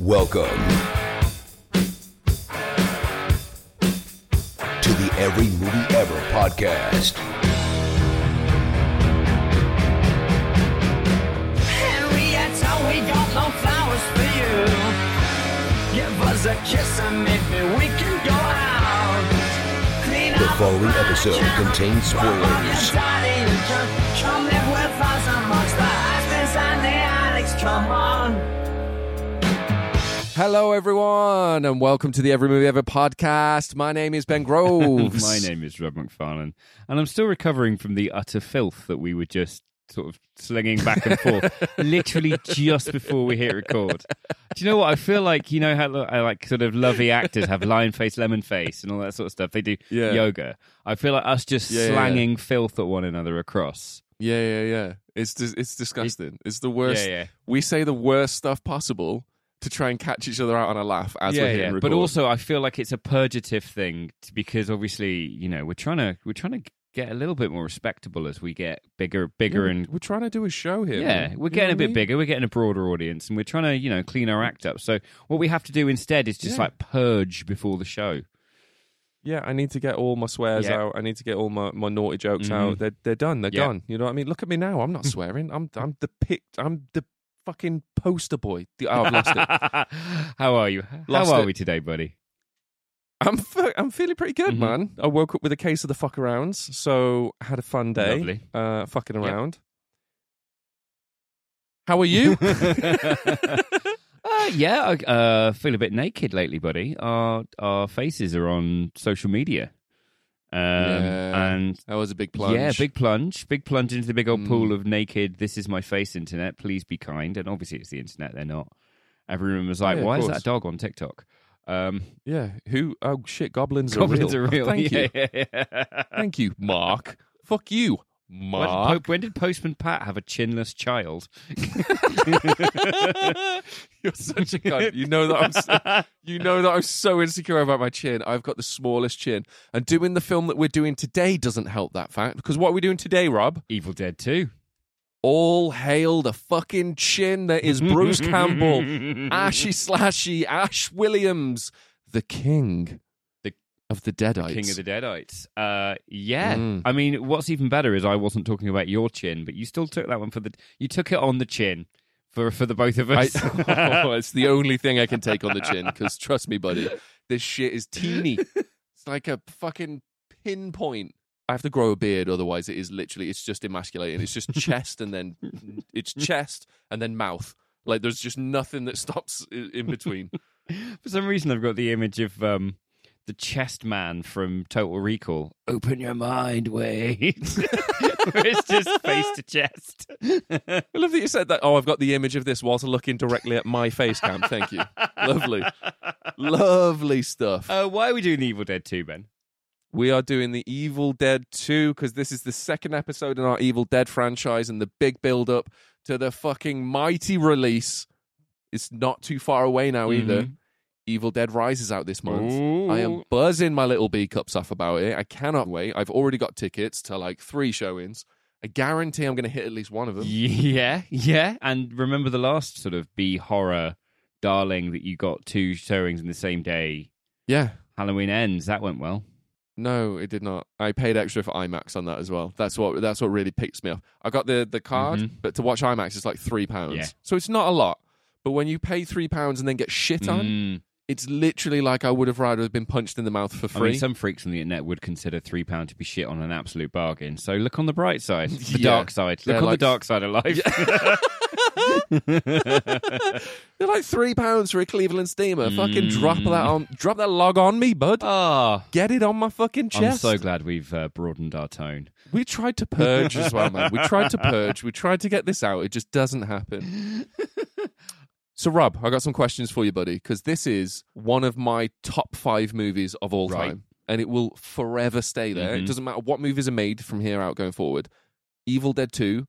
Welcome to the Every Movie Ever podcast. Henrietta, we got no flowers for you. Give us a kiss and maybe we can go out. Clean The following episode contains Rub off your spoilers. Come live with us amongst the husbands and the addicts. Come on. Hello, everyone, and welcome to the Every Movie Ever podcast. My name is Ben Groves. My name is Rob McFarlane, and I'm still recovering from the utter filth that we were just sort of slinging back and forth, literally just before we hit record. Do you know what? I feel like you know how I like sort of lovey actors have lion face, lemon face, and all that sort of stuff. They do Yeah. yoga. I feel like us just Yeah, yeah, yeah. slanging filth at one another across. Yeah, yeah, yeah. It's dis- it's disgusting. It's the worst. We say the worst stuff possible to try and catch each other out on a laugh as we're hitting record. But also, I feel like it's a purgative thing because obviously, you know, we're trying to we're trying to get a little bit more respectable as we get bigger, bigger, Yeah, and we're trying to do a show here. Yeah, man. we're getting a I bit mean? bigger. We're getting a broader audience, and we're trying to, you know, clean our act up. So what we have to do instead is just Yeah. like purge before the show. Yeah, I need to get all my swears Yeah. out. I need to get all my, my naughty jokes Mhm. out. They're they're done. They're Yeah. gone. You know what I mean? Look at me now. I'm not swearing. I'm I'm the pic. I'm the fucking poster boy. The, oh, I've lost it. How are you? Lost How are it. we today, buddy? I'm fe- I'm feeling pretty good, Mhm. man. I woke up with a case of the fuck arounds, so I had a fun day. Lovely. Uh, fucking Yep. around. How are you? Uh, yeah, I uh, feel a bit naked lately, buddy. Our our faces are on social media, um, Yeah, and that was a big plunge. yeah, big plunge, big plunge into the big old Mm. pool of naked. This is my face, internet. Please be kind. And obviously, it's the internet. They're not. Everyone was like, Yeah, "Why is that dog on TikTok?" Um, Yeah. Who? Oh shit! Goblins, goblins are are real. real. Oh, thank yeah, you. Thank you, Mark. Fuck you, When, Mark. Po- when did Postman Pat have a chinless child? You're such a cunt. You know that I'm. So, you know that I'm so insecure about my chin. I've got the smallest chin, and doing the film that we're doing today doesn't help that fact. Because what are we doing today, Rob? Evil Dead 2. All hail the fucking chin that is Bruce Campbell, Ashy Slashy, Ash Williams, the king of the Deadites. King of the Deadites. Uh, yeah. Mm. I mean, what's even better is I wasn't talking about your chin, but you still took that one for the. You took it on the chin for for the both of I, us. oh, it's the only thing I can take on the chin because trust me, buddy, this shit is teeny. It's like a fucking pinpoint. I have to grow a beard, otherwise it is literally it's just emasculating. It's just chest and then it's chest and then mouth. Like there's just nothing that stops in between. for some reason, I've got the image of um, the chest man from Total Recall. Open your mind, Wade. It's just face to chest. I love that you said that. Oh, I've got the image of this whilst looking directly at my face cam. Thank you. Lovely, lovely stuff. Uh, why are we doing Evil Dead 2, Ben? We are doing the Evil Dead 2 because this is the second episode in our Evil Dead franchise and the big build up to the fucking mighty release. It's not too far away now either. Evil Dead Rises out this month. Ooh. I am buzzing my little B cups off about it. I cannot wait. I've already got tickets to like three showings. I guarantee I'm going to hit at least one of them. Yeah, yeah. And remember the last sort of B horror darling that you got two showings in the same day. Yeah. Halloween ends. That went well. No, it did not. I paid extra for IMAX on that as well. That's what that's what really picks me up. I got the the card, Mhm. but to watch IMAX is like three pounds. Yeah. So it's not a lot. But when you pay three pounds and then get shit on, Mm. It's literally like I would have rather have been punched in the mouth for free. I mean, some freaks on the internet would consider three pound to be shit on an absolute bargain. So look on the bright side, the Yeah. dark side. Look They're on like- the dark side of life. They're like three pounds for a Cleveland steamer. Fucking drop Mm. that on, drop that log on me, bud. Ah, Get it on my fucking chest. I'm chest. so glad we've uh, broadened our tone. We tried to purge as well, man. We tried to purge. We tried to get this out. It just doesn't happen. So, Rob, I got some questions for you, buddy, because this is one of my top five movies of all Right. time, and it will forever stay there. It Mhm. doesn't matter what movies are made from here out going forward. Evil Dead Two,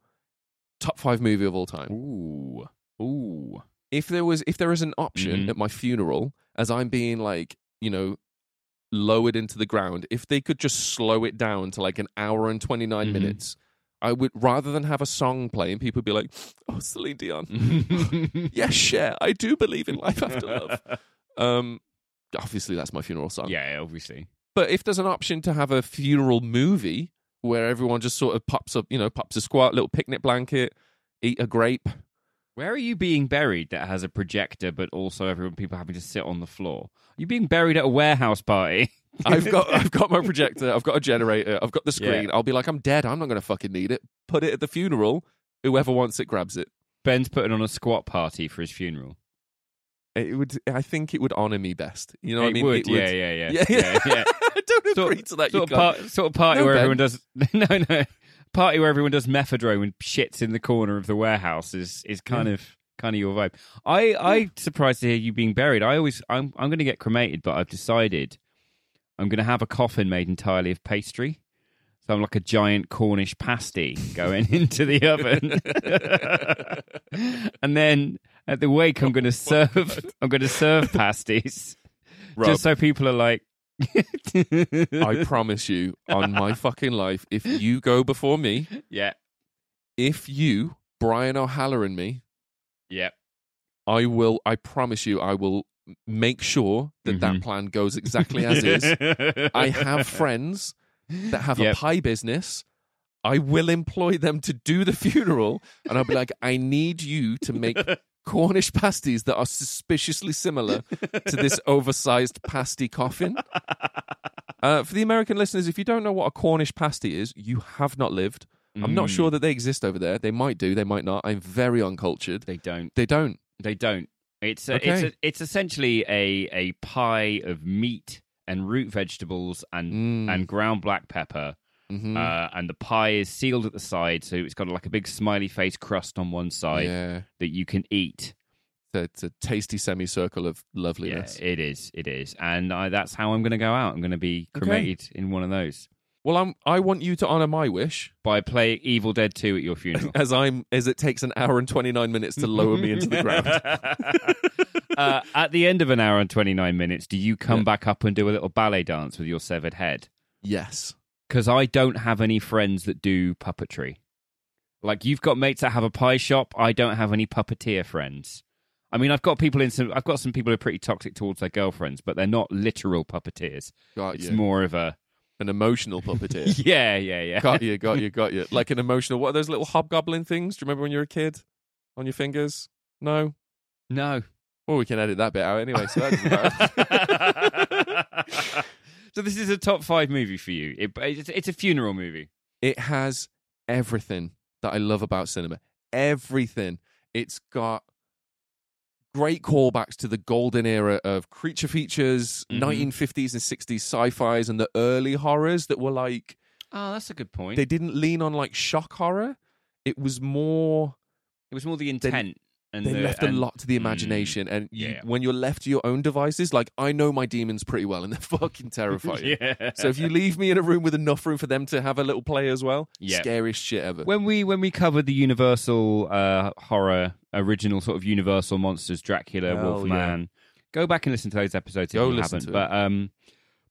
top five movie of all time. Ooh, ooh. If there was, if there is an option Mhm. at my funeral, as I'm being like, you know, lowered into the ground, if they could just slow it down to like an hour and 29 Mhm. minutes, I would rather than have a song playing, people would be like, "Oh, Celine Dion, yes, Cher, I do believe in life after love." Um, obviously, that's my funeral song. yeah, obviously. But if there's an option to have a funeral movie where everyone just sort of pops up, you know, pops a squat, little picnic blanket, eat a grape. Where are you being buried that has a projector, but also everyone people having to sit on the floor? Are you being buried at a warehouse party? I've got I've got my projector, I've got a generator, I've got the screen. Yeah. I'll be like, I'm dead. I'm not going to fucking need it. Put it at the funeral. Whoever wants it grabs it. Ben's putting on a squat party for his funeral. It would. I think it would honor me best. You know what I mean? would, It yeah, yeah, yeah, yeah, yeah, yeah. I don't Sort- agree to that. sort of, par- sort of party No, where Ben. everyone does no, no, party where everyone does methadone and shits in the corner of the warehouse is is kind of kind of your vibe. I I surprised to hear you being buried. I always I'm I'm going to get cremated, but I've decided I'm going to have a coffin made entirely of pastry. So I'm like a giant Cornish pasty going into the oven, and then at the wake I'm going to oh serve I'm going to serve pasties Rob, just so people are like. I promise you, on my fucking life, if you go before me, yeah, if you, Brian O'Halloran, me, yeah. I will. I promise you, I will make sure that that Mhm. plan goes exactly as is. I have friends that have Yep. a pie business. I will employ them to do the funeral, and I'll be like, I need you to make Cornish pasties that are suspiciously similar to this oversized pasty coffin. Uh, for the American listeners, if you don't know what a Cornish pasty is, you have not lived. I'm not Mm. sure that they exist over there. They might do, they might not. I'm very uncultured. They don't. They don't. They don't. It's a, it's a, it's essentially a a pie of meat and root vegetables and Mm. and ground black pepper. Mhm. Uh, and the pie is sealed at the side, so it's got like a big smiley face crust on one side yeah, that you can eat. So it's a tasty semicircle of loveliness. Yeah, it is. It is, and I, that's how I'm going to go out. I'm going to be Okay. cremated in one of those Well, I'm. I want you to honor my wish, by playing Evil Dead Two at your funeral. as I'm. As it takes an hour and twenty nine minutes to lower me into the ground. uh, at the end of an hour and 29 minutes, do you come Yeah. back up and do a little ballet dance with your severed head? Yes. Because I don't have any friends that do puppetry. Like, you've got mates that have a pie shop. I don't have any puppeteer friends. I mean, I've got people in some. I've got some people who are pretty toxic towards their girlfriends, but they're not literal puppeteers. Got It's you. more of a An emotional puppeteer. yeah, yeah, yeah. got you. Got you. Got you. Like an emotional. What are those little hobgoblin things? Do you remember when you were a kid? On your fingers? No. No. Well, we can edit that bit out anyway. So that doesn't so this is a top five movie for you. It, it's, it's a funeral movie. it has everything that I love about cinema. Everything. It's got great callbacks to the golden era of creature features, Mhm. 1950s and 60s sci-fis, and the early horrors that were like Oh, that's a good point. they didn't lean on like shock horror. It was more it was more the intent. And they the, left and- a lot to the Mm, imagination, and you, yeah. when you're left to your own devices, like I know my demons pretty well, and they're fucking terrifying. yeah. So if you leave me in a room with enough room for them to have a little play as well, Yeah. scariest shit ever. when we when we covered the Universal uh, horror original sort of Universal monsters, Dracula, Hell Wolfman, go back and listen to those episodes if Go you listen haven't. to But um,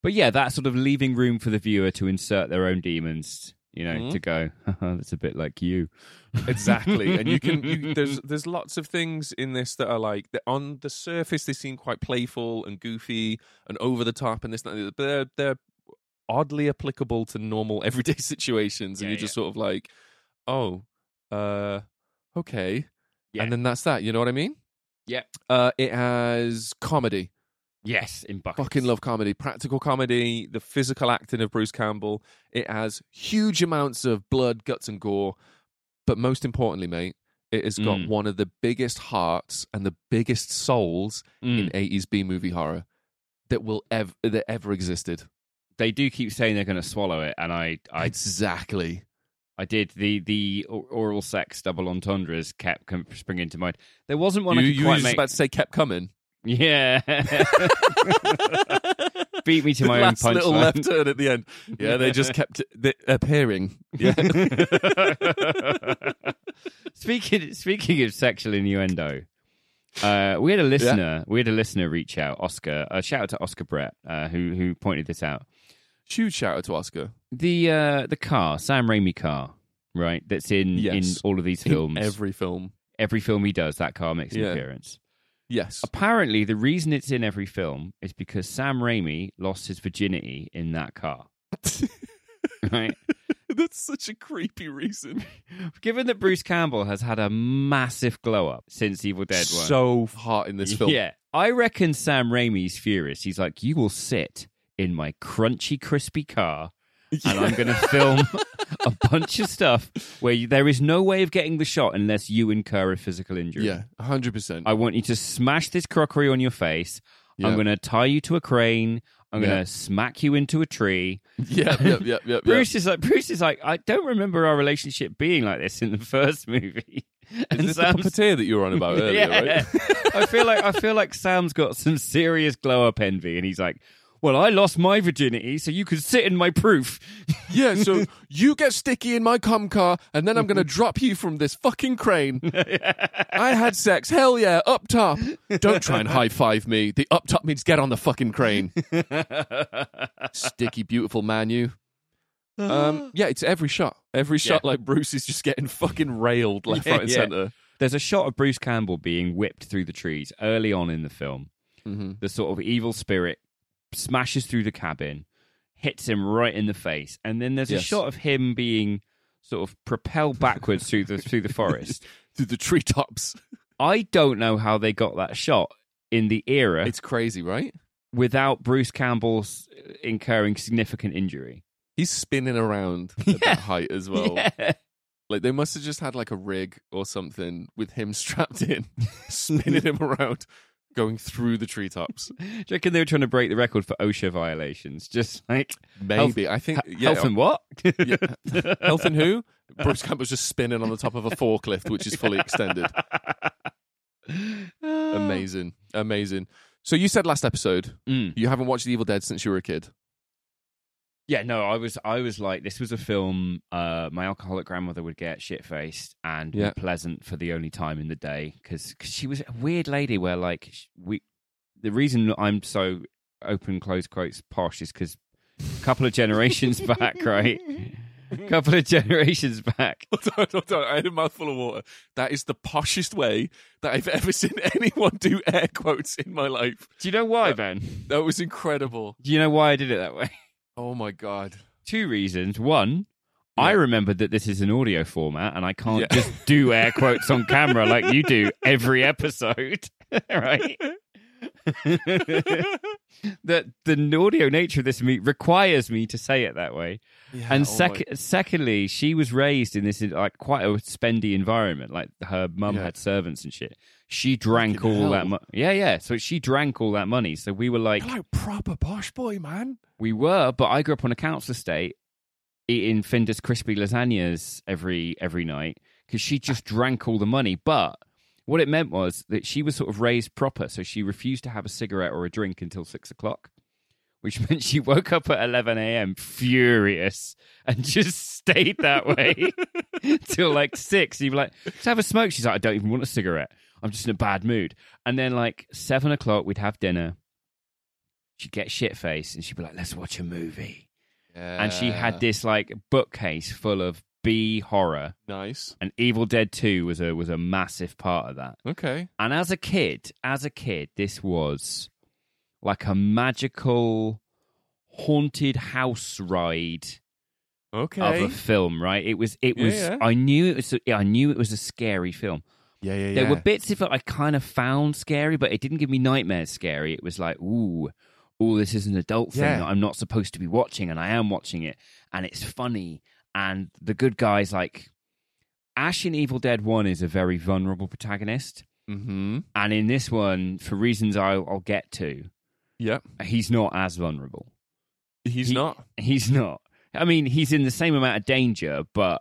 but yeah, that sort of leaving room for the viewer to insert their own demons. You know, Mhm. to go. "Haha, That's a bit like you. exactly and you can you, there's there's lots of things in this that are like that on the surface they seem quite playful and goofy and over the top and this and that, but they're, they're oddly applicable to normal everyday situations and Yeah, you're just sort of like oh uh okay Yeah. and then that's that you know what i mean Yeah. uh it has comedy Yes, in buckets. fucking love comedy practical comedy the physical acting of bruce campbell it has huge amounts of blood guts and gore but most importantly mate it has got Mm. one of the biggest hearts and the biggest souls Mm. in 80s b movie horror that will ever that ever existed They do keep saying they're going to swallow it, and I I exactly I did the the oral sex double entendres kept springing to mind. There wasn't one you, I could you were quite just make. about to say kept coming Yeah. Beat me to my the own last little left turn at the end yeah they just kept the, appearing yeah speaking speaking of sexual innuendo, uh, we had a listener. We had a listener reach out, Oscar. A shout out to Oscar Brett, uh, who who pointed this out. huge shout out to oscar The uh, the car, Sam Raimi car, right? That's in Yes. in all of these films. every film. every film he does, that car makes an Yeah. appearance. Yes. Apparently, the reason it's in every film is because Sam Raimi lost his virginity in that car. Right? That's such a creepy reason. Given that Bruce Campbell has had a massive glow up since Evil Dead 1. So hot in this film. Yeah. I reckon Sam Raimi's furious. He's like, You will sit in my crunchy, crispy car and I'm going to film a bunch of stuff where you, there is no way of getting the shot unless you incur a physical injury. Yeah, hundred percent. I want you to smash this crockery on your face. I'm going to tie you to a crane. I'm going Yeah. to smack you into a tree. Yeah, yep, yep, yep. Bruce is like Bruce is like I don't remember our relationship being like this in the first movie. Is this the puppeteer that you were on about earlier, yeah. right? I feel like I feel like Sam's got some serious glow up envy, and he's like, "Well, I lost my virginity, so you could sit in my proof." Yeah, so you get sticky in my cum car, and then I'm going to drop you from this fucking crane. I had sex, hell yeah, up top. Don't try and high five me. The up top means get on the fucking crane. Sticky, beautiful man, you. Um, yeah, it's every shot. Every shot, Yeah. like Bruce is just getting fucking railed left, Yeah, right, and yeah. center. There's a shot of Bruce Campbell being whipped through the trees early on in the film. hmm The sort of evil spirit smashes through the cabin, hits him right in the face, and then there's a shot of him being sort of propelled backwards through the through the forest. Through the treetops. I don't know how they got that shot in the era It's crazy, right? without Bruce Campbell's incurring significant injury. He's spinning around at that height as well. Yeah. Like they must have just had like a rig or something with him strapped in, spinning him around, going through the treetops. Do you reckon they were trying to break the record for OSHA violations? Just like Maybe I think yeah, health and what? yeah. health and who? Bruce Campbell's just spinning on the top of a forklift, which is fully extended. Amazing, amazing. So you said last episode Mm. you haven't watched The Evil Dead since you were a kid. Yeah, no, I was I was like this was a film uh my alcoholic grandmother would get shit faced and Yeah. pleasant for the only time in the day cuz she was a weird lady where like we the reason I'm so open close quotes posh is cuz a couple of generations back, right? A couple of generations back. Hold on, hold on. I had a mouthful of water. That is the poshest way that I've ever seen anyone do air quotes in my life. Do you know why, Ben? That was incredible. Do you know why I did it that way? Oh my god. Two reasons. One, I remembered that this is an audio format and I can't Yeah. just do air quotes on camera like you do every episode, right? that the audio nature of this meet requires me to say it that way. Yeah, and my- sec- secondly, she was raised in this like quite a spendy environment. Like her mum Yeah. had servants and shit. She drank Fucking all that hell. money. Yeah, yeah. So she drank all that money. So we were like, You're like proper posh boy, man. we were, but I grew up on a council estate eating Findus crispy lasagnas every every night because she just ah. drank all the money. But what it meant was that she was sort of raised proper, so she refused to have a cigarette or a drink until six o'clock, which meant she woke up at eleven a.m. furious and just stayed that way till like six. You'd be like, "Let's have a smoke." She's like, "I don't even want a cigarette. I'm just in a bad mood." And then like seven o'clock, we'd have dinner. She'd get shit faced and she'd be like, let's watch a movie. And she had this like bookcase full of B horror nice. and Evil Dead 2 was a was a massive part of that. Okay. And as a kid, as a kid, this was like a magical haunted house ride Okay. of a film, right? It was it Yeah, was yeah. I knew it was a, I knew it was a scary film. yeah, yeah, yeah. There were bits of it I kind of found scary, but it didn't give me nightmares scary. It was like, ooh, ooh, this is an adult thing Yeah. that I'm not supposed to be watching, and I am watching it, and it's funny. And the good guys, like Ash in Evil Dead 1, is a very vulnerable protagonist. Mm-hmm. And in this one, for reasons I'll, I'll get to, Yep. he's not as vulnerable. He's He- not. He's not. I mean, he's in the same amount of danger, but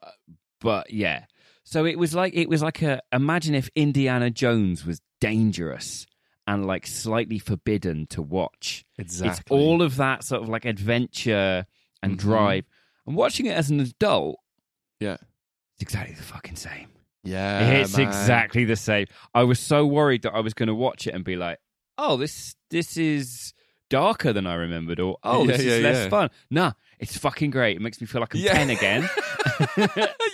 but yeah. So it was like it was like a imagine if Indiana Jones was dangerous and like slightly forbidden to watch. Exactly. It's all of that sort of like adventure and Mhm. drive. And watching it as an adult, Yeah. it's exactly the fucking same. Yeah. it's man. exactly the same. I was so worried that I was going to watch it and be like, "Oh, this this is darker than I remembered," or "Oh, Yeah, this yeah, is less fun." Nah, it's fucking great. It makes me feel like I'm Yeah. ten again.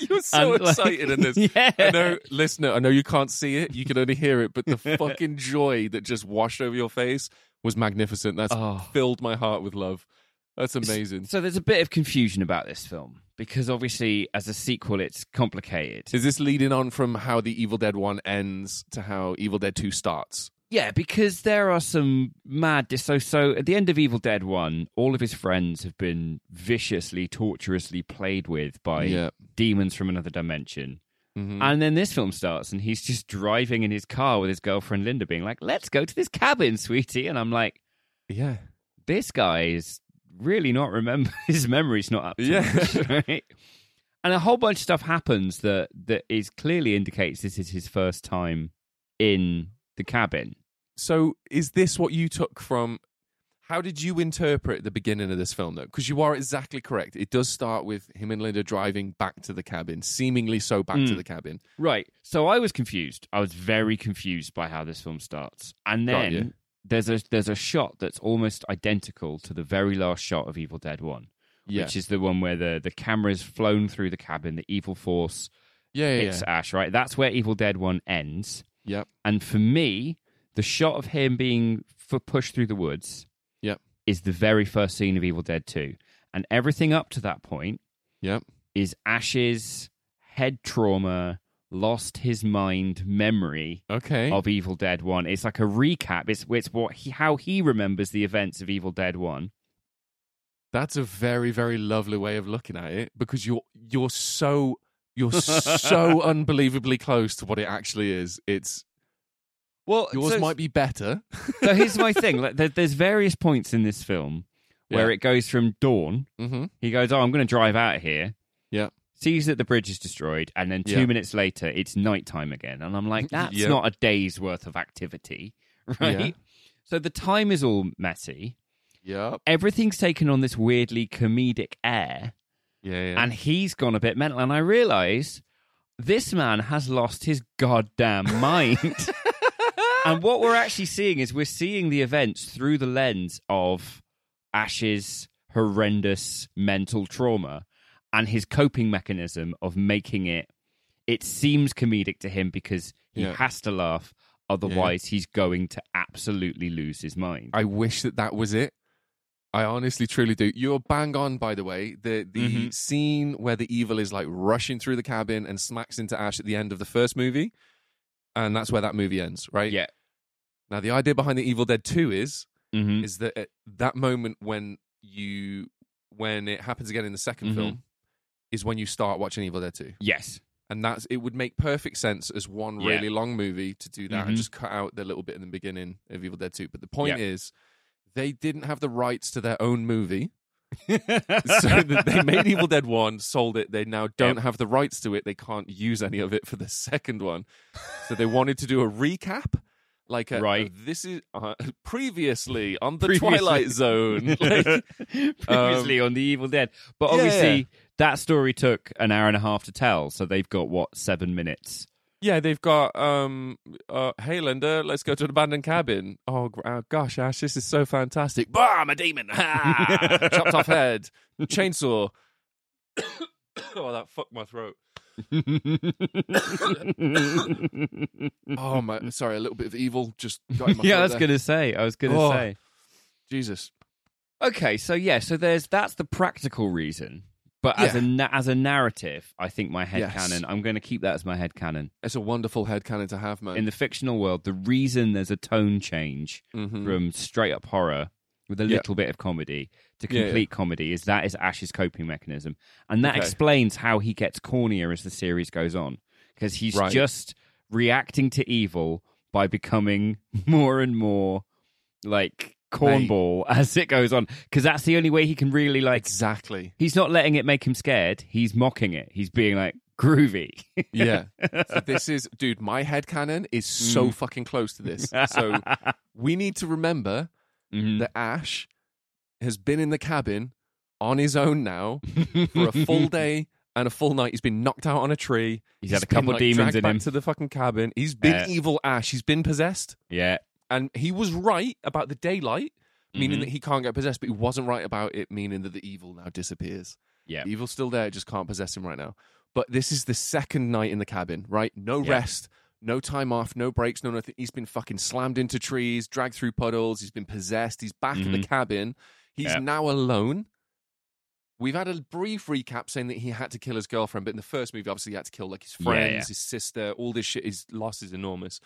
You're so And, like, excited in this. Yeah. I know, listener, I know you can't see it. You can only hear it, but the fucking joy that just washed over your face was magnificent. That's Oh. filled my heart with love. That's amazing. So there's a bit of confusion about this film because obviously, as a sequel, it's complicated. Is this leading on from how the Evil Dead 1 ends to how Evil Dead 2 starts? Yeah, because there are some mad. Dis- so, so at the end of Evil Dead One, all of his friends have been viciously, torturously played with by Yeah. demons from another dimension. Mhm. And then this film starts, and he's just driving in his car with his girlfriend Linda, being like, "Let's go to this cabin, sweetie." And I'm like, yeah. "This guy is really not remember his memory's not up to Yeah. much, right?" And a whole bunch of stuff happens that that is clearly indicates this is his first time in the cabin. So, is this what you took from? How did you interpret the beginning of this film, though? Because you are exactly correct. It does start with him and Linda driving back to the cabin, seemingly so back to Mm. the cabin. Right. So I was confused. I was very confused by how this film starts. And then. There's a there's a shot that's almost identical to the very last shot of Evil Dead 1, Yeah, which is the one where the the camera's flown through the cabin, the evil force yeah, yeah. hits Ash, right? That's where Evil Dead 1 ends. Yep. And for me, the shot of him being f- pushed through the woods Yep. is the very first scene of Evil Dead 2. And everything up to that point Yep. is Ash's head trauma, lost his mind memory Okay. of Evil Dead 1. It's like a recap. It's, it's what he, how he remembers the events of Evil Dead 1. That's a very, very lovely way of looking at it because you're you're so you're so unbelievably close to what it actually is. It's Well, yours might be better. so here's my thing. Like, there, there's various points in this film where Yeah. it goes from dawn. mm-hmm. He goes, "Oh, I'm going to drive out of here." Yeah. Sees that the bridge is destroyed, and then two Yeah. minutes later, it's nighttime again. And I'm like, "That's Yeah. not a day's worth of activity, right?" Yeah. So the time is all messy. Yep. Everything's taken on this weirdly comedic air, Yeah. Yeah. and he's gone a bit mental. And I realise this man has lost his goddamn mind. and what we're actually seeing is we're seeing the events through the lens of Ash's horrendous mental trauma and his coping mechanism of making it. It seems comedic to him because he Yeah. has to laugh, otherwise, he's going to absolutely lose his mind. I wish that that was it. I honestly, truly do. You're bang on, by the way. The the Mhm. scene where the evil is like rushing through the cabin and smacks into Ash at the end of the first movie, and that's where that movie ends, right? yeah. Now, the idea behind the Evil Dead Two is hmm is that at that moment when you when it happens again in the 2nd Mhm. film is when you start watching Evil Dead Two, Yes. and that's it would make perfect sense as one Yeah. really long movie to do that Mhm. and just cut out the little bit in the beginning of Evil Dead Two. But the point Yeah. is, they didn't have the rights to their own movie. so they made Evil Dead One, sold it. They now don't Yep. have the rights to it. They can't use any of it for the second one. So they wanted to do a recap, like a, Right. a- this is uh, previously on the Previously. Twilight Zone. Like, previously on the Evil Dead. But Um, obviously, yeah. That story took an hour and a half to tell, so they've got what seven minutes. yeah, they've got um, uh, hey Linda, let's go to an abandoned cabin. Oh, oh gosh, Ash, this is so fantastic. Bah, I'm a demon. Ha! Chopped off head, chainsaw. oh, that fucked my throat. Oh my, sorry, a little bit of evil just got in my yeah, I was there. gonna say. I was gonna Oh. say. Jesus. Okay, so yeah, so there's that's the practical reason. But as a na- as a narrative, I think my head Yes. canon. I'm going to keep that as my head canon. It's a wonderful headcanon to have, man. In the fictional world, the reason there's a tone change Mhm. from straight up horror with a Yeah. little bit of comedy to Yeah, yeah. complete comedy is that is Ash's coping mechanism, and that Okay. explains how he gets cornier as the series goes on because he's Right. just reacting to evil by becoming more and more like cornball as it goes on because that's the only way he can really like exactly. he's not letting it make him scared he's mocking it he's being like groovy Yeah. so this is, dude, my head cannon is so Mm. fucking close to this. So we need to remember Mhm. that Ash has been in the cabin on his own now for a full day and a full night. He's been knocked out on a tree. He's had a been, couple like, demons in back him. to the fucking cabin. He's been Yeah. evil Ash. He's been possessed. yeah And he was right about the daylight, meaning Mhm. that he can't get possessed, but he wasn't right about it, meaning that the evil now disappears. Yeah. Evil's still there, just can't possess him right now. But this is the second night in the cabin, right? No Yeah. rest, no time off, no breaks, no nothing. He's been fucking slammed into trees, dragged through puddles. He's been possessed. He's back in the cabin. He's Yeah. now alone. We've had a brief recap saying that he had to kill his girlfriend, but in the first movie, obviously, he had to kill like his Yeah, friends, yeah. his sister, all this shit. His loss is enormous.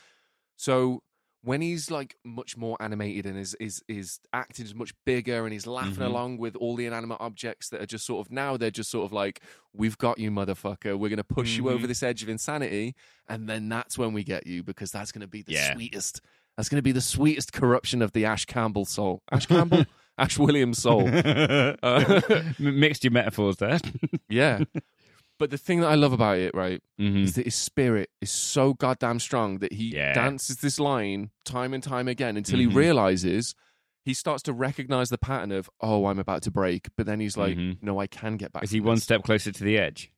So when he's like much more animated and his his his acting is much bigger and he's laughing Mhm. along with all the inanimate objects that are just sort of now they're just sort of like we've got you motherfucker we're going to push you over Mhm. this edge of insanity and then that's when we get you because that's going to be the Yeah. sweetest that's going to be the sweetest corruption of the Ash Campbell soul Ash Campbell Ash Williams soul Uh, Mixed your metaphors there. yeah but the thing that I love about it right Mhm. is that his spirit is so goddamn strong that he Yeah. dances this line time and time again until Mhm. he realizes he starts to recognize the pattern of oh i'm about to break but then he's like Mhm. no i can get back Is he one step closer to the edge?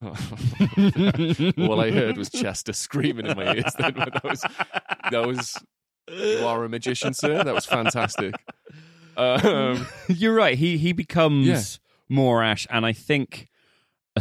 all i heard was chester screaming in my ears then that was that was you are a magician sir that was fantastic um, You're right. He he becomes Yeah. more Ash, and I think,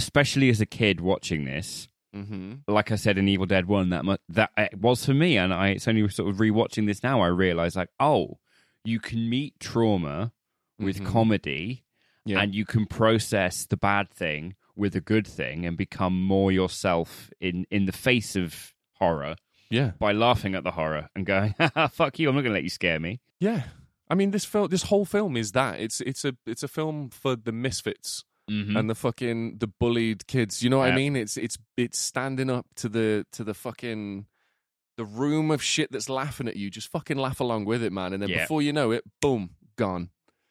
especially as a kid watching this, mhm. like I said in Evil Dead One, that mu- that it was for me, and I it's only sort of rewatching this now I realize like, oh, you can meet trauma with Mhm. comedy, Yeah. and you can process the bad thing with a good thing, and become more yourself in in the face of horror yeah by laughing at the horror and going, "Fuck you! I'm not going to let you scare me." yeah i mean this film this whole film is that it's it's a it's a film for the misfits Mm-hmm. and the fucking the bullied kids. You know what I mean? It's it's it's standing up to the to the fucking the room of shit that's laughing at you. Just fucking laugh along with it, man. And then Yeah. before you know it, boom, gone.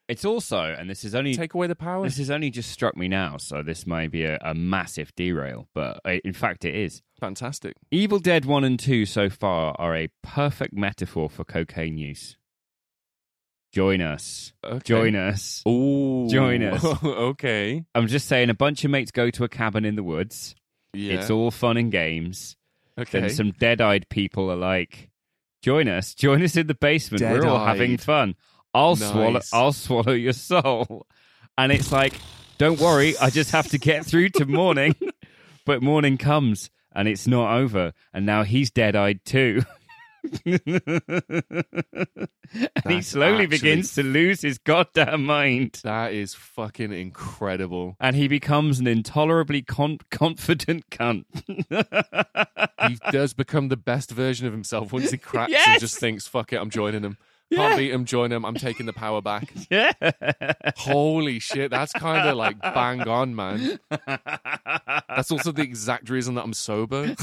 It's also, and this is only Take away the power. This has only just struck me now, so this may be a, a massive derail, but uh, in fact, it is. Fantastic. Evil Dead 1 and 2 so far are a perfect metaphor for cocaine use. Join us. Okay. Join us. Ooh. Join us. okay. I'm just saying, a bunch of mates go to a cabin in the woods. Yeah. It's all fun and games. okay. Then some dead eyed people are like, join us. Join us in the basement. We're all having fun. I'll swallow I'll swallow your soul. And it's like, don't worry, I just have to get through to morning. but morning comes and it's not over. And now he's dead eyed too. and he slowly actually- begins to lose his goddamn mind. that is fucking incredible. And he becomes an intolerably con- confident cunt. he does become the best version of himself once he cracks and just thinks, "Fuck it, I'm joining him." Yeah. Can't beat him, join him. I'm taking the power back. yeah. Holy shit, that's kind of like bang on, man. That's also the exact reason that I'm sober.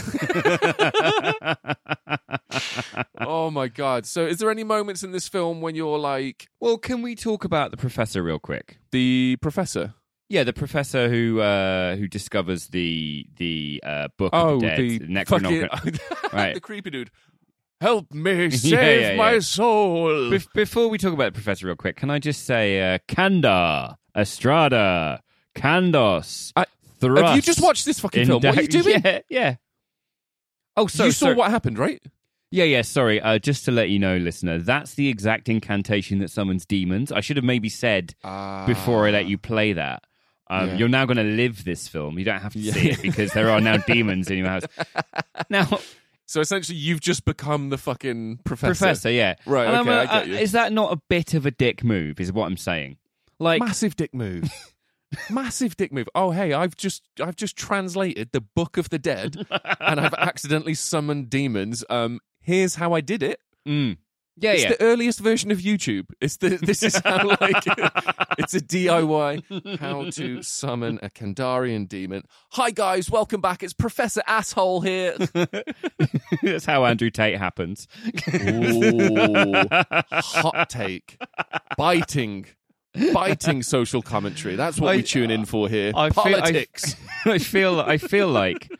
oh my god. So is there any moments in this film when you're like Well, can we talk about the professor real quick? the professor? Yeah, the professor who uh, who discovers the the uh, book Oh, of the dead, the Necronomicon. fucking Right. the creepy dude. Help me save Yeah, my yeah. soul. Bef- before we talk about the professor real quick, can I just say uh, Kanda, Estrada, Kandos, I- Thrust. Have you just watched this fucking film? What are you doing? Yeah, yeah. Oh, so you saw sorry. what happened, right? Yeah, yeah. Sorry. Uh, just to let you know, listener, that's the exact incantation that summons demons. I should have maybe said before I let you play that. Um, Yeah. You're now going to live this film. You don't have to Yeah. see it because there are now demons in your house. Now, So essentially, you've just become the fucking professor. Professor, yeah, Right, okay, I uh, get you. Is that not a bit of a dick move? Is what I'm saying. Like, Massive dick move. Massive dick move. Oh hey, I've just I've just translated the Book of the Dead, and I've accidentally summoned demons. Um, here's how I did it. mm. yeah, It's yeah. the earliest version of YouTube. It's the this is how like it's a DIY how to summon a Kandarian demon. Hi guys, welcome back. It's Professor Asshole here. That's how Andrew Tate happens. Ooh, hot take, biting, biting social commentary. That's what I- we tune in for here. I feel- I- Politics. I feel I feel like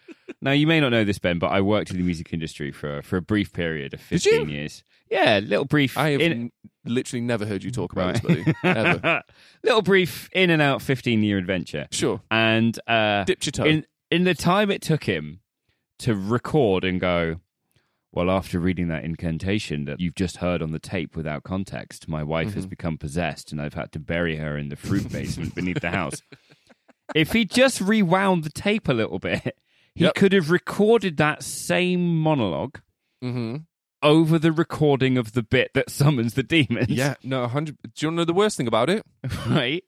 now you may not know this Ben, but I worked in the music industry for for a brief period of fifteen years. Yeah, little brief. I have in, literally never heard you talk about Right. this, buddy. Ever. little brief in and out fifteen year adventure, Sure. and uh, Dipped your toe. in in the time it took him to record and go, Well, after reading that incantation that you've just heard on the tape without context, my wife Mm-hmm. has become possessed and I've had to bury her in the fruit basement beneath the house. If he just rewound the tape a little bit, he Yep. could have recorded that same monologue Mm-hmm. over the recording of the bit that summons the demons. Yeah, no, hundred. Do you want to know the worst thing about it? Right?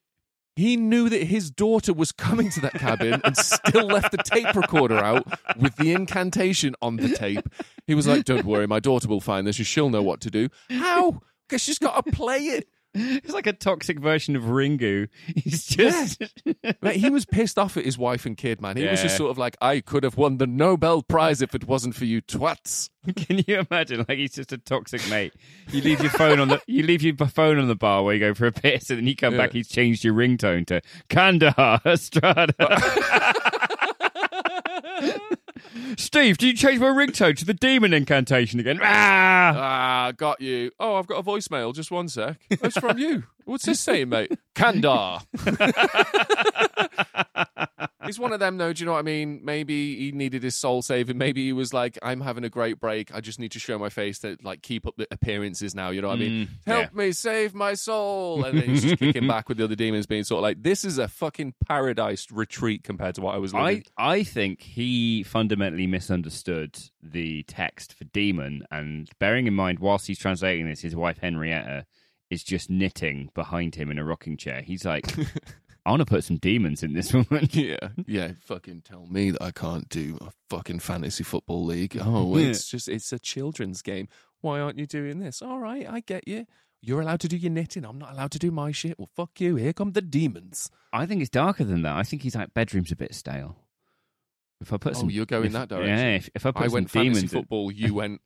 He knew that his daughter was coming to that cabin and still left the tape recorder out with the incantation on the tape. He was like, "Don't worry, my daughter will find this. She'll know what to do." How? Because she's got to play it. It's like a toxic version of Ringu. He's just. Like, he was pissed off at his wife and kid, man. He was just sort of like, "I could have won the Nobel Prize if it wasn't for you twats." Can you imagine? Like he's just a toxic mate. You leave your phone on the you leave your phone on the bar where you go for a piss, and then you come Yeah. back. He's changed your ringtone to Kandahar Estrada. Steve, did you change my ringtone to the demon incantation again? Ah! Ah, got you. Oh, I've got a voicemail. Just one sec. That's from you. What's this saying, mate? Kandar. He's one of them, though. Do you know what I mean? Maybe he needed his soul saving. Maybe he was like, "I'm having a great break. I just need to show my face to like keep up the appearances now." You know what I mean? Mm, Help me save my soul, and then he's just kicking back with the other demons, being sort of like, "This is a fucking paradise retreat compared to what I was living." I I think he fundamentally misunderstood the text for demon, and bearing in mind, whilst he's translating this, his wife Henrietta is just knitting behind him in a rocking chair. He's like, I want to put some demons in this woman. Yeah, yeah. Fucking tell me that I can't do a fucking fantasy football league. Oh, it's just it's a children's game. Why aren't you doing this? All right, I get you. You're allowed to do your knitting. I'm not allowed to do my shit. Well, fuck you. Here come the demons. I think it's darker than that. I think he's like bedroom's a bit stale. If I put Oh, some, you're going if- that direction. Yeah, if, if I put I some went fantasy demons, in- football. You went.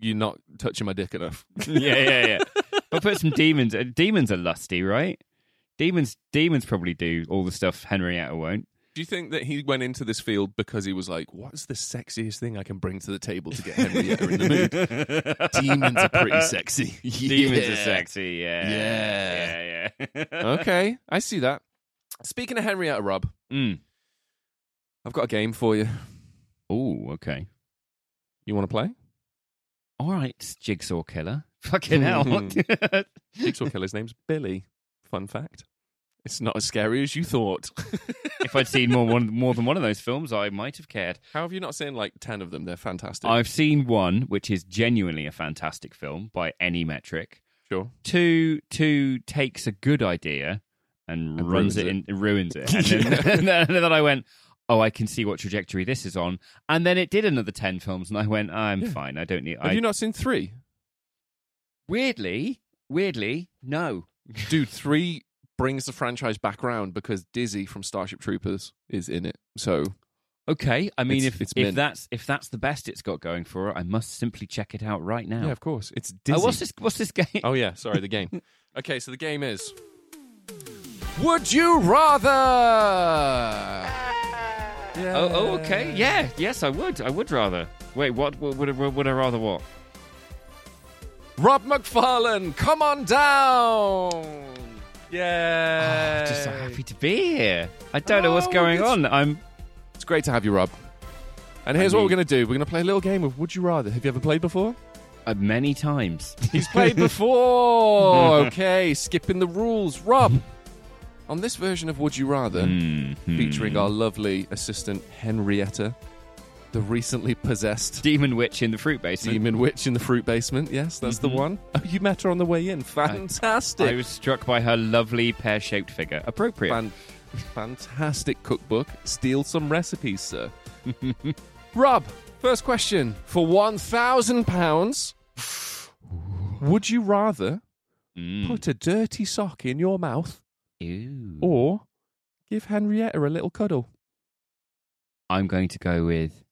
You're not touching my dick enough. yeah, yeah, yeah. if I put some demons. uh, Demons are lusty, right? Demons, demons probably do all the stuff Henrietta won't. Do you think that he went into this field because he was like, "What's the sexiest thing I can bring to the table to get Henrietta in the mood?" Demons are pretty sexy. Demons are sexy. Yeah, Yeah. yeah, yeah. Okay, I see that. Speaking of Henrietta, Rob, Mm. I've got a game for you. Oh, okay. You want to play? All right, Jigsaw Killer. Fucking hell. Jigsaw Killer's name's Billy. Fun fact. It's not as scary as you thought. if I'd seen more one, more than one of those films, I might have cared. How have you not seen like 10 of them? They're fantastic. I've seen one, which is genuinely a fantastic film by any metric. sure. Two, two takes a good idea and, And runs ruins it, it. in, ruins it. And then, and then, and then I went, oh, I can see what trajectory this is on. And then it did another ten films, and I went, I'm Yeah. fine. I don't need. Have I, you not seen three? weirdly, weirdly, no. Dude, three brings the franchise back around because Dizzy from Starship Troopers is in it. So, Okay, I mean, It's- if it's if mint. that's if that's the best it's got going for it, I must simply check it out right now. yeah, of course. It's oh, Dizzy. Oh, what's this? What's this game? Oh yeah, sorry, the game. okay, so the game is Would you rather? Yeah. Oh, oh, okay. Yeah, yes, I would. I would rather. Wait, what? Would, would, would, would I rather what? Rob McFarlane, come on down. Yeah. Oh, just so happy to be here. I don't know what's Oh, going it's- on. I'm. It's great to have you, Rob. And here's I what we're going to do. We're going to play a little game of Would You Rather. Have you ever played before? Uh, many times. He's played before. okay, skipping the rules. Rob, on this version of Would You Rather, Mhm. featuring our lovely assistant Henrietta, the recently possessed demon witch in the fruit basement. demon witch in the fruit basement. Yes, that's the Mhm. one. Oh, you met her on the way in. Fantastic. I was struck by her lovely pear-shaped figure. Appropriate. Fan- fantastic cookbook. Steal some recipes, sir. Rob, first question. For £1,000, would you rather Mm. put a dirty sock in your mouth Ew. or give Henrietta a little cuddle? I'm going to go with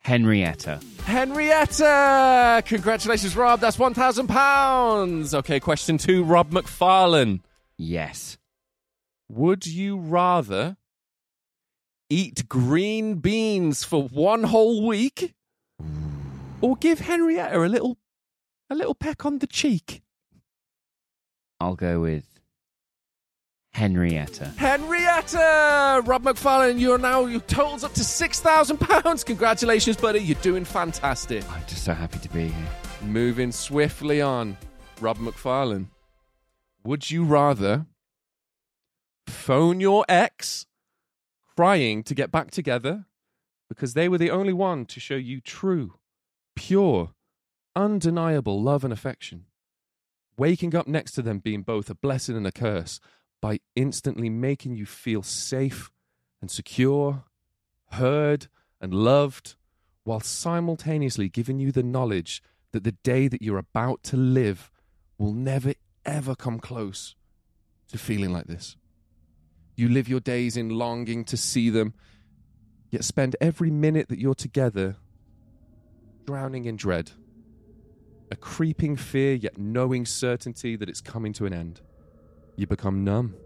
Henrietta. Henrietta! Congratulations, Rob. That's £1,000. Okay, question two. Rob McFarlane. Yes. Would you rather eat green beans for one whole week or give Henrietta a little a little peck on the cheek? I'll go with Henrietta. Henrietta! Rob McFarlane, you're now, your total's up to £6,000. Congratulations, buddy. You're doing fantastic. I'm just so happy to be here. Moving swiftly on, Rob McFarlane. Would you rather phone your ex crying to get back together because they were the only one to show you true, pure, undeniable love and affection? Waking up next to them being both a blessing and a curse by instantly making you feel safe and secure, heard and loved, while simultaneously giving you the knowledge that the day that you're about to live will never ever come close to feeling like this. You live your days in longing to see them, yet spend every minute that you're together drowning in dread. A creeping fear, yet knowing certainty that it's coming to an end. You become numb.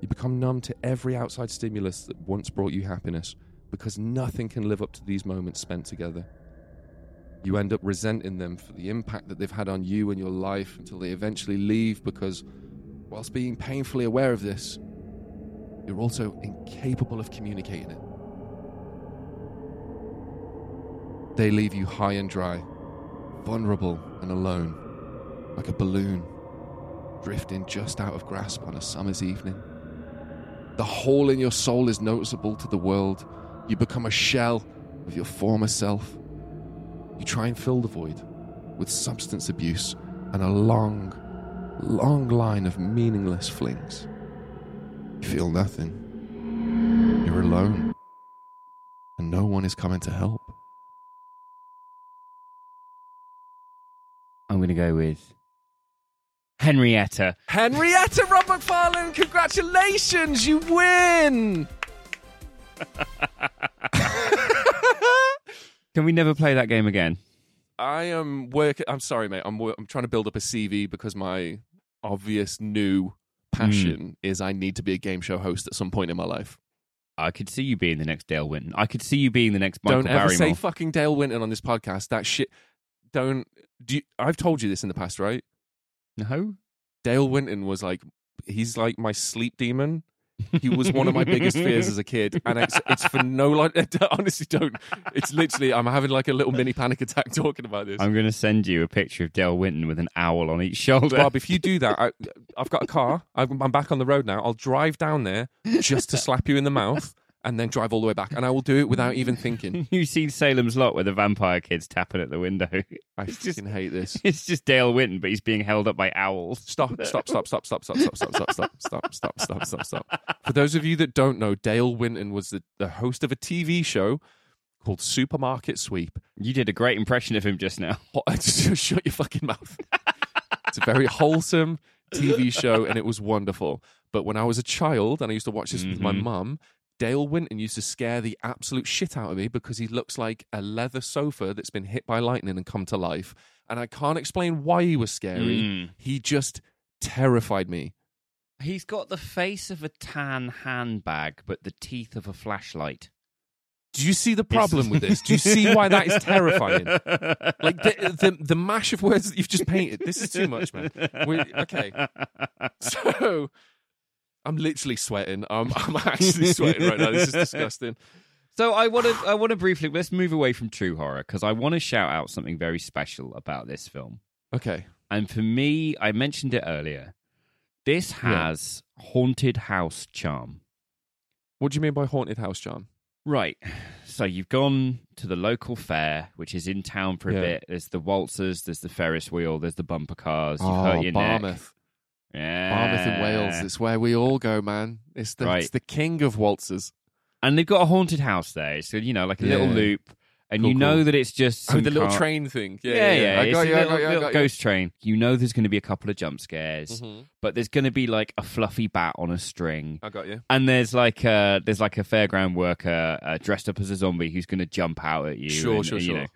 You become numb to every outside stimulus that once brought you happiness because nothing can live up to these moments spent together. You end up resenting them for the impact that they've had on you and your life until they eventually leave because, whilst being painfully aware of this, you're also incapable of communicating it. They leave you high and dry, vulnerable and alone, like a balloon drifting just out of grasp on a summer's evening. The hole in your soul is noticeable to the world. You become a shell of your former self. You try and fill the void with substance abuse and a long, long line of meaningless flings. You feel nothing. You're alone. And no one is coming to help. I'm going to go with Henrietta. Henrietta Rob McFarlane, congratulations, you win! Can we never play that game again? I am working. I'm sorry, mate. I'm wor- I'm trying to build up a CV because my obvious new passion hmm. is I need to be a game show host at some point in my life. I could see you being the next Dale Winton. I could see you being the next Michael don't ever Barrymore. say fucking Dale Winton on this podcast. That shit. Don't. Do you, I've told you this in the past, right? No. Dale Winton was like, he's like my sleep demon. He was one of my biggest fears as a kid, and it's it's for no like. Honestly, don't. It's literally I'm having like a little mini panic attack talking about this. I'm going to send you a picture of Dale Winton with an owl on each shoulder. Bob, if you do that, I, I've got a car. I'm I'm back on the road now. I'll drive down there just to slap you in the mouth, and then drive all the way back, and I will do it without even thinking. you see Salem's Lot where the vampire kid's tapping at the window. I It's just- hate this. It's just Dale Winton, but he's being held up by owls. Stop, stop, stop, stop, stop, stop, stop, stop, stop, stop, stop, stop, stop, stop, stop. For those of you that don't know, Dale Winton was the, the host of a TV show called Supermarket Sweep. You did a great impression of him just now. Shut your fucking mouth. It's a very wholesome TV show, and it was wonderful. But when I was a child and I used to watch this with my Mhm. mum, Dale Winton used to scare the absolute shit out of me because he looks like a leather sofa that's been hit by lightning and come to life. And I can't explain why he was scary. Mm. He just terrified me. He's got the face of a tan handbag, but the teeth of a flashlight. Do you see the problem with this? Do you see why that is terrifying? Like the, the the mash of words that you've just painted. This is too much, man. We, okay, so I'm literally sweating. I'm I'm actually sweating right now. This is disgusting. So I want to I want to briefly let's move away from true horror because I want to shout out something very special about this film. Okay, And for me, I mentioned it earlier. This Yeah. has haunted house charm. what do you mean by haunted house, John? Right. So you've gone to the local fair, which is in town for a Yeah. bit. There's the waltzers, there's the Ferris wheel, there's the bumper cars. You've oh, hurt your neck. Yeah. Barmouth in Wales. It's where we all go, man. It's the Right. it's the king of waltzers. And they've got a haunted house there. So, you know, like a little loop. And Cool, you know cool. that it's just Oh, the little car- train thing. Yeah, Yeah, yeah. yeah. I it's got a you. I little, you. Little got you. ghost train. You know there's going to be a couple of jump scares, Mhm. but there's going to be like a fluffy bat on a string. I got you. And there's like a there's like a fairground worker uh, dressed up as a zombie who's going to jump out at you. Sure, and, sure, you sure. know.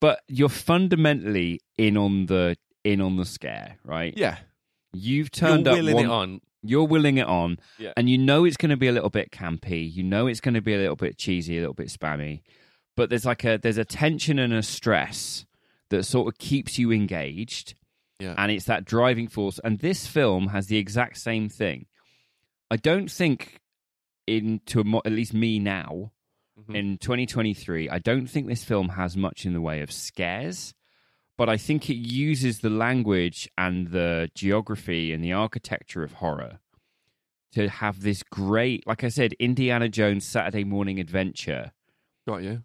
But you're fundamentally in on the in on the scare, right? Yeah, You've turned you're up willing one, it on. You're willing it on, Yeah. and you know it's going to be a little bit campy. You know it's going to be a little bit cheesy, a little bit spammy. But there's like a there's a tension and a stress that sort of keeps you engaged Yeah. and it's that driving force. And this film has the exact same thing. I don't think into mo- at least me now Mhm. in 2023, I don't think this film has much in the way of scares, but I think it uses the language and the geography and the architecture of horror to have this great, like I said, Indiana Jones Saturday morning adventure, Got you.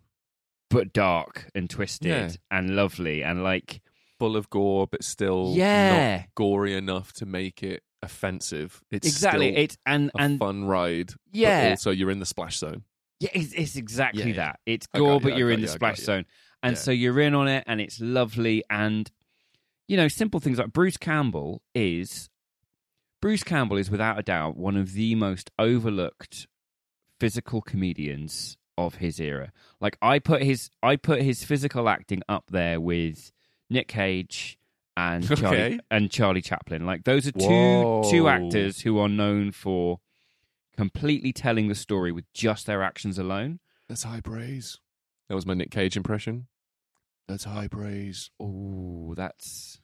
but dark and twisted Yeah. and lovely and like Full of gore, but still Yeah. not gory enough to make it offensive. It's exactly still it's and a and fun ride. Yeah. But also, you're in the splash zone. Yeah, it's, it's exactly Yeah, that. It's gore, but you're in the you, I got splash zone, and Yeah. so you're in on it, and it's lovely. And you know, simple things like Bruce Campbell is Bruce Campbell is without a doubt one of the most overlooked physical comedians of his era. Like I put his I put his physical acting up there with Nick Cage and Charlie Okay. and Charlie Chaplin. Like those are two Whoa. two actors who are known for completely telling the story with just their actions alone. That's high praise. That was my Nick Cage impression. That's high praise. Oh, that's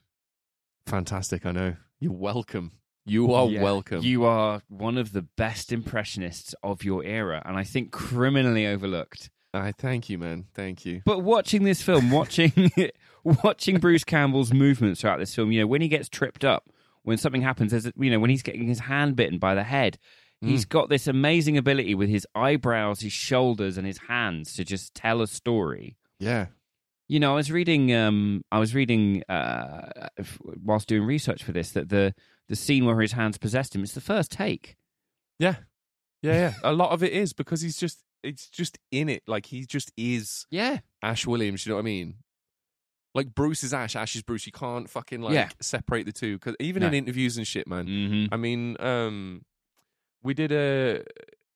Fantastic, I know. You're welcome. You are Yeah. welcome. You are one of the best impressionists of your era, and I think criminally overlooked. I thank you, man. Thank you. But watching this film, watching watching Bruce Campbell's movements throughout this film, you know, when he gets tripped up, when something happens, there's you know, when he's getting his hand bitten by the head, hmm. he's got this amazing ability with his eyebrows, his shoulders, and his hands to just tell a story. Yeah. You know, I was reading, um, I was reading uh, whilst doing research for this that the the scene where his hands possessed him, it's the first take. Yeah. Yeah, yeah. a lot of it is because he's just it's just in it. Like he just is Yeah, Ash Williams, you know what I mean? Like Bruce is Ash, Ash is Bruce. You can't fucking like Yeah. separate the two because even No. in interviews and shit, man. mm-hmm. I mean, um, we did a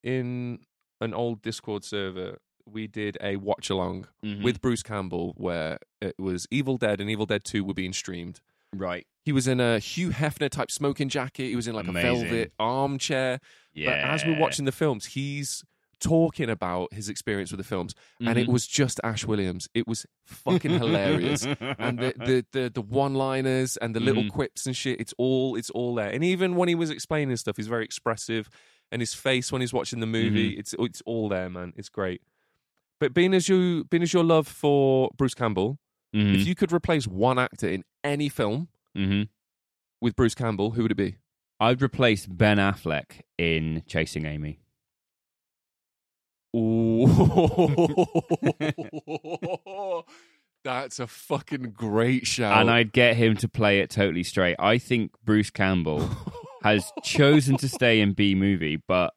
in an old Discord server. We did a watch along Mm-hmm. with Bruce Campbell where it was Evil Dead and Evil Dead Two were being streamed. right. He was in a Hugh Hefner type smoking jacket. He was in like Amazing. a velvet armchair. Yeah. But as we're watching the films, he's talking about his experience with the films, and it Mhm. was just Ash Williams. It was fucking hilarious, and the the the, the one liners and the little Mhm. quips and shit. It's all it's all there. And even when he was explaining stuff, he's very expressive, and his face when he's watching the movie, Mm-hmm. it's it's all there, man. It's great. But being as you being as your love for Bruce Campbell, Mhm. if you could replace one actor in any film Mhm. with Bruce Campbell, who would it be? I'd replace Ben Affleck in Chasing Amy. Ooh. That's a fucking great shout. And I'd get him to play it totally straight. I think Bruce Campbell has chosen to stay in B movie, but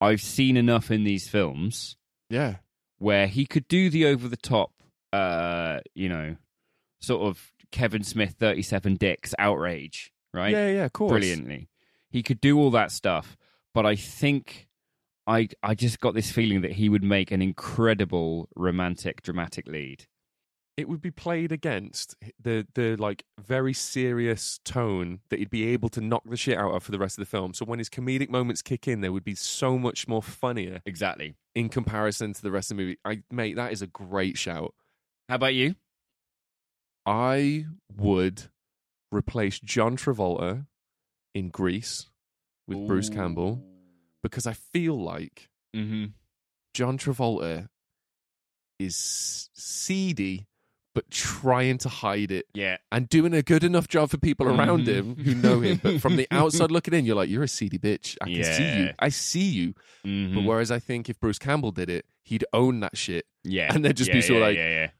I've seen enough in these films yeah. Where he could do the over the top, uh, you know, sort of Kevin Smith 37 dicks outrage, right? Yeah, yeah, of course. Brilliantly. He could do all that stuff, but I think I I just got this feeling that he would make an incredible romantic dramatic lead. It would be played against the the like very serious tone that he'd be able to knock the shit out of for the rest of the film. So when his comedic moments kick in, they would be so much more funnier Exactly. in comparison to the rest of the movie. I mate, that is a great shout. How about you? I would replace John Travolta in Grease with Bruce Campbell because I feel like Mm-hmm. John Travolta is seedy but trying to hide it Yeah. and doing a good enough job for people around him who know him. But from the outside looking in, you're like, you're a seedy bitch. I can see you. I see you. Mm-hmm. But whereas I think if Bruce Campbell did it, he'd own that shit. yeah. and then just yeah, be sort of like- yeah, yeah.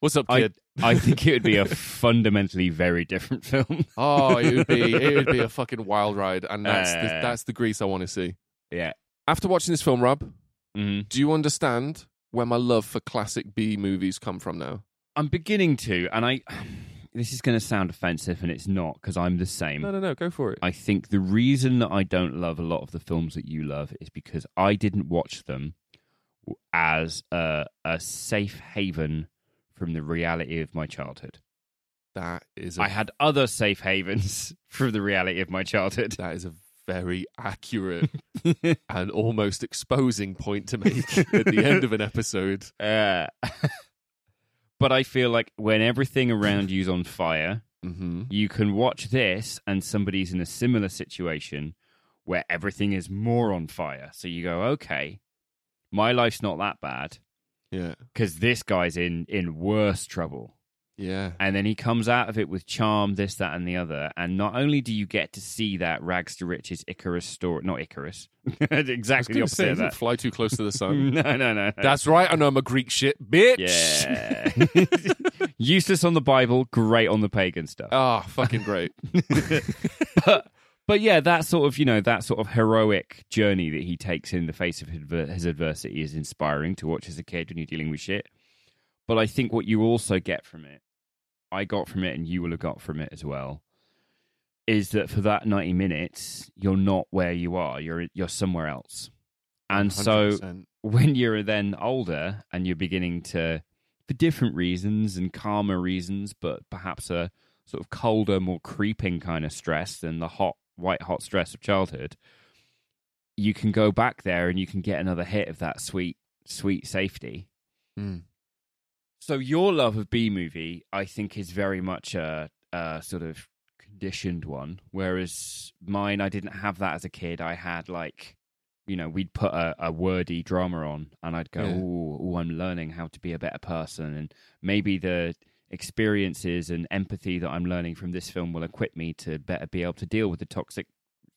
What's up, I, kid? I think it would be a fundamentally very different film. oh, it would be it would be a fucking wild ride, and that's the, Uh. that's the grease I want to see. Yeah. After watching this film, Rob, Mm-hmm. do you understand where my love for classic B movies come from now? I'm beginning to, and I. This is going to sound offensive, and it's not because I'm the same. No, no, no, go for it. I think the reason that I don't love a lot of the films that you love is because I didn't watch them as a, a safe haven from the reality of my childhood. That is a, I had other safe havens from the reality of my childhood. that is a very accurate and almost exposing point to make at the end of an episode. Uh, but I feel like when everything around you's on fire, Mm-hmm. you can watch this and somebody's in a similar situation where everything is more on fire. So you go, okay, my life's not that bad Yeah. because this guy's in in worse trouble. Yeah. And then he comes out of it with charm, this, that, and the other. And not only do you get to see that rags to riches Icarus story, not Icarus, exactly the opposite say, of that. fly too close to the sun. no, no, no. That's right. I know I'm a Greek shit, bitch. yeah. Useless on the Bible, great on the pagan stuff. Ah, fucking great. but but yeah, that sort of you know that sort of heroic journey that he takes in the face of his adversity is inspiring to watch as a kid when you're dealing with shit. But I think what you also get from it, I got from it, and you will have got from it as well, is that for that ninety minutes you're not where you are. You're you're somewhere else, and so 100%. when you're then older and you're beginning to, for different reasons and calmer reasons, but perhaps a sort of colder, more creeping kind of stress than the hot, white hot stress of childhood, you can go back there and you can get another hit of that sweet, sweet safety. Mm. So your love of B movie, I think, is very much a, a sort of conditioned one, whereas mine, I didn't have that as a kid. I had like, you know, we'd put a, a wordy drama on, and I'd go, Yeah. "Oh, I'm learning how to be a better person," and maybe the experiences and empathy that I'm learning from this film will equip me to better be able to deal with the toxic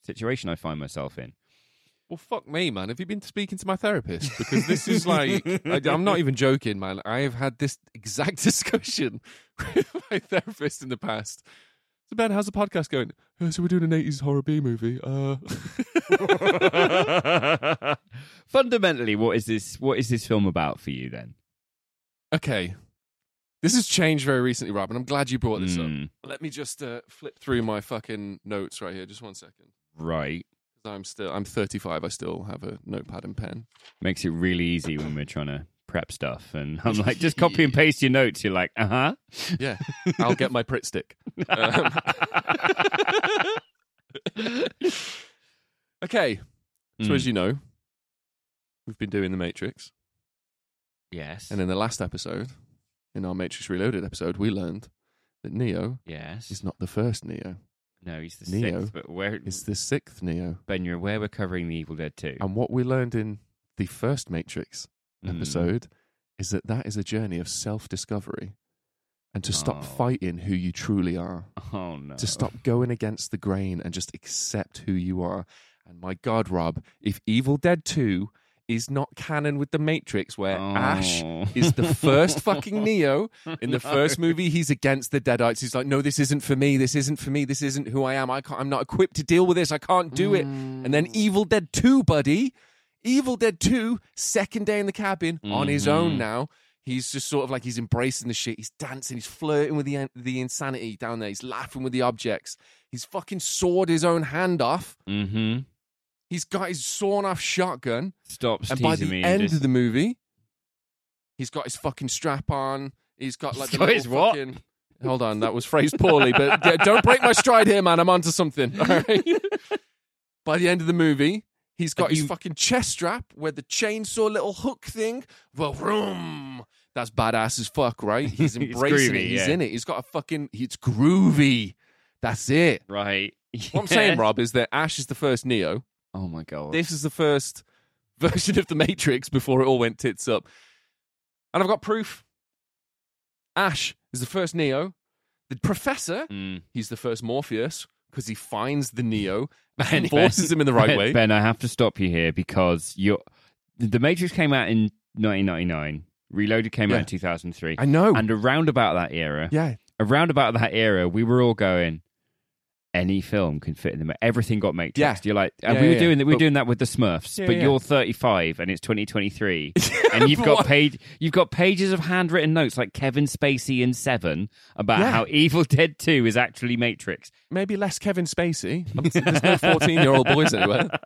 situation I find myself in. Well, fuck me, man. Have you been speaking to my therapist? Because this is like, I, I'm not even joking, man. I have had this exact discussion with my therapist in the past. So, Ben, how's the podcast going? "Uh, so, we're doing an 80s horror B movie. Uh... Fundamentally, what is this? What is this film about for you then? okay. This has changed very recently, Rob, and I'm glad you brought this up. Mm, Let me just uh, flip through my fucking notes right here. Just one second. right. I'm still, I'm 35. I still have a notepad and pen. Makes it really easy when we're trying to prep stuff, and I'm like, just copy and paste your notes. You're like, uh huh. Yeah, I'll get my Pritt stick. Um, okay, so Mm. as you know, we've been doing the Matrix, yes, and in the last episode, in our Matrix Reloaded episode, we learned that Neo yes. is not the first Neo; no, he's the Neo sixth. But where it's the sixth Neo. Ben? You're aware we're covering the Evil Dead Two And what we learned in the first Matrix Mm. episode is that that is a journey of self-discovery, and to stop Oh. fighting who you truly are. Oh no! to stop going against the grain and just accept who you are. And my God, Rob, if Evil Dead 2 is not canon with The Matrix, where Ash Oh. is the first fucking Neo in the No. first movie, he's against the Deadites. He's like, no, this isn't for me. This isn't for me. This isn't who I am. I can't, I'm not equipped to deal with this. I can't do it. And then Evil Dead 2, buddy. Evil Dead 2, second day in the cabin on his own Mhm. now. He's just sort of like he's embracing the shit. He's dancing. He's flirting with the the insanity down there. He's laughing with the objects. He's fucking sawed his own hand off. Mm-hmm. He's got his sawn off shotgun. Stops and teasing by the me. end just- of the movie, he's got his fucking strap on. He's got like the little his what? fucking- Hold on, that was phrased poorly, but don't break my stride here, man. I'm onto something. All right. by the end of the movie, he's got Have his you- fucking chest strap where the chainsaw little hook thing. Well, vroom. That's badass as fuck, right? He's It's embracing groovy, it. He's yeah. in it. He's got a fucking. It's groovy. That's it. right. What I'm saying, Rob, is that Ash is the first Neo. Oh my god. This is the first version of the Matrix before it all went tits up. And I've got proof. Ash is the first Neo. The Professor, Mm. he's the first Morpheus because he finds the Neo Ben, and forces Ben, him in the right Ben, way. Ben, I have to stop you here because you're the Matrix came out in 1999. Reloaded came Yeah. out in 2003. I know. And around about that era, yeah. around about that era, we were all going. Any film can fit in the. Ma- Everything got Matrix. Yeah. You're like, and Yeah, we were yeah, doing that. We were but- doing that with the Smurfs. But you're 35 and it's 2023, and you've got page, you've got pages of handwritten notes like Kevin Spacey in Seven about how Evil Dead 2 is actually Matrix. Maybe less Kevin Spacey. There's no 14 year old boys anywhere.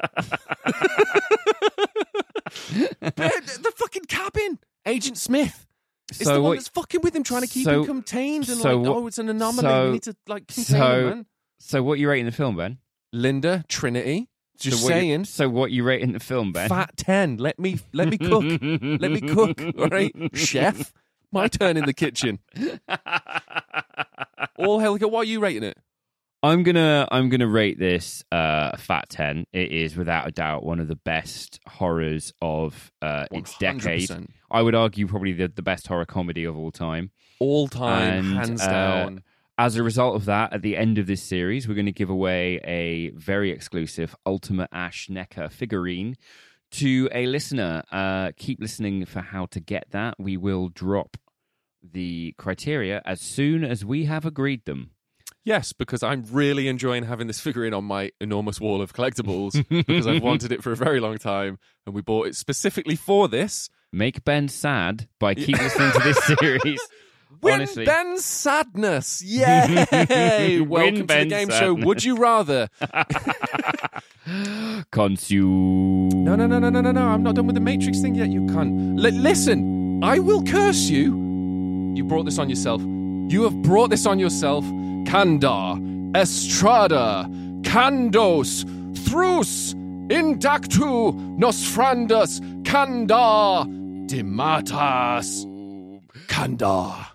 The fucking cabin. Agent Smith. It's So the one what- that's fucking with him, trying to keep so- him contained and so like, oh, it's an anomaly. so- we need to like contain so- him, man. So, what you rating the film, Ben? Linda, Trinity. Just so what you- saying. so, what you rating the film, Ben? Fat ten. Let me let me cook. let me cook. All right, chef. My turn in the kitchen. All hell. What are you rating it? I'm gonna I'm gonna rate this uh, a fat ten. It is without a doubt one of the best horrors of uh, its decade. 100%. I would argue probably the, the best horror comedy of all time. All time, And, hands uh, down. As a result of that, at the end of this series, we're going to give away a very exclusive Ultimate Ash NECA figurine to a listener. Uh, keep listening for how to get that. We will drop the criteria as soon as we have agreed them. Yes, because I'm really enjoying having this figurine on my enormous wall of collectibles because I've wanted it for a very long time, and we bought it specifically for this. Make Ben sad by keep listening to this series. Win Honestly. Ben's sadness. Yay! Welcome to the Ben's game show. sadness. Would you rather? Consume. No, no, no, no, no, no, no. I'm not done with the Matrix thing yet. You can't. L- listen, I will curse you. You brought this on yourself. You have brought this on yourself. Kandar, Estrada, Kandos, Thrus, Indactu, Nosfrandas, Kandar, Dimatas, Kandar.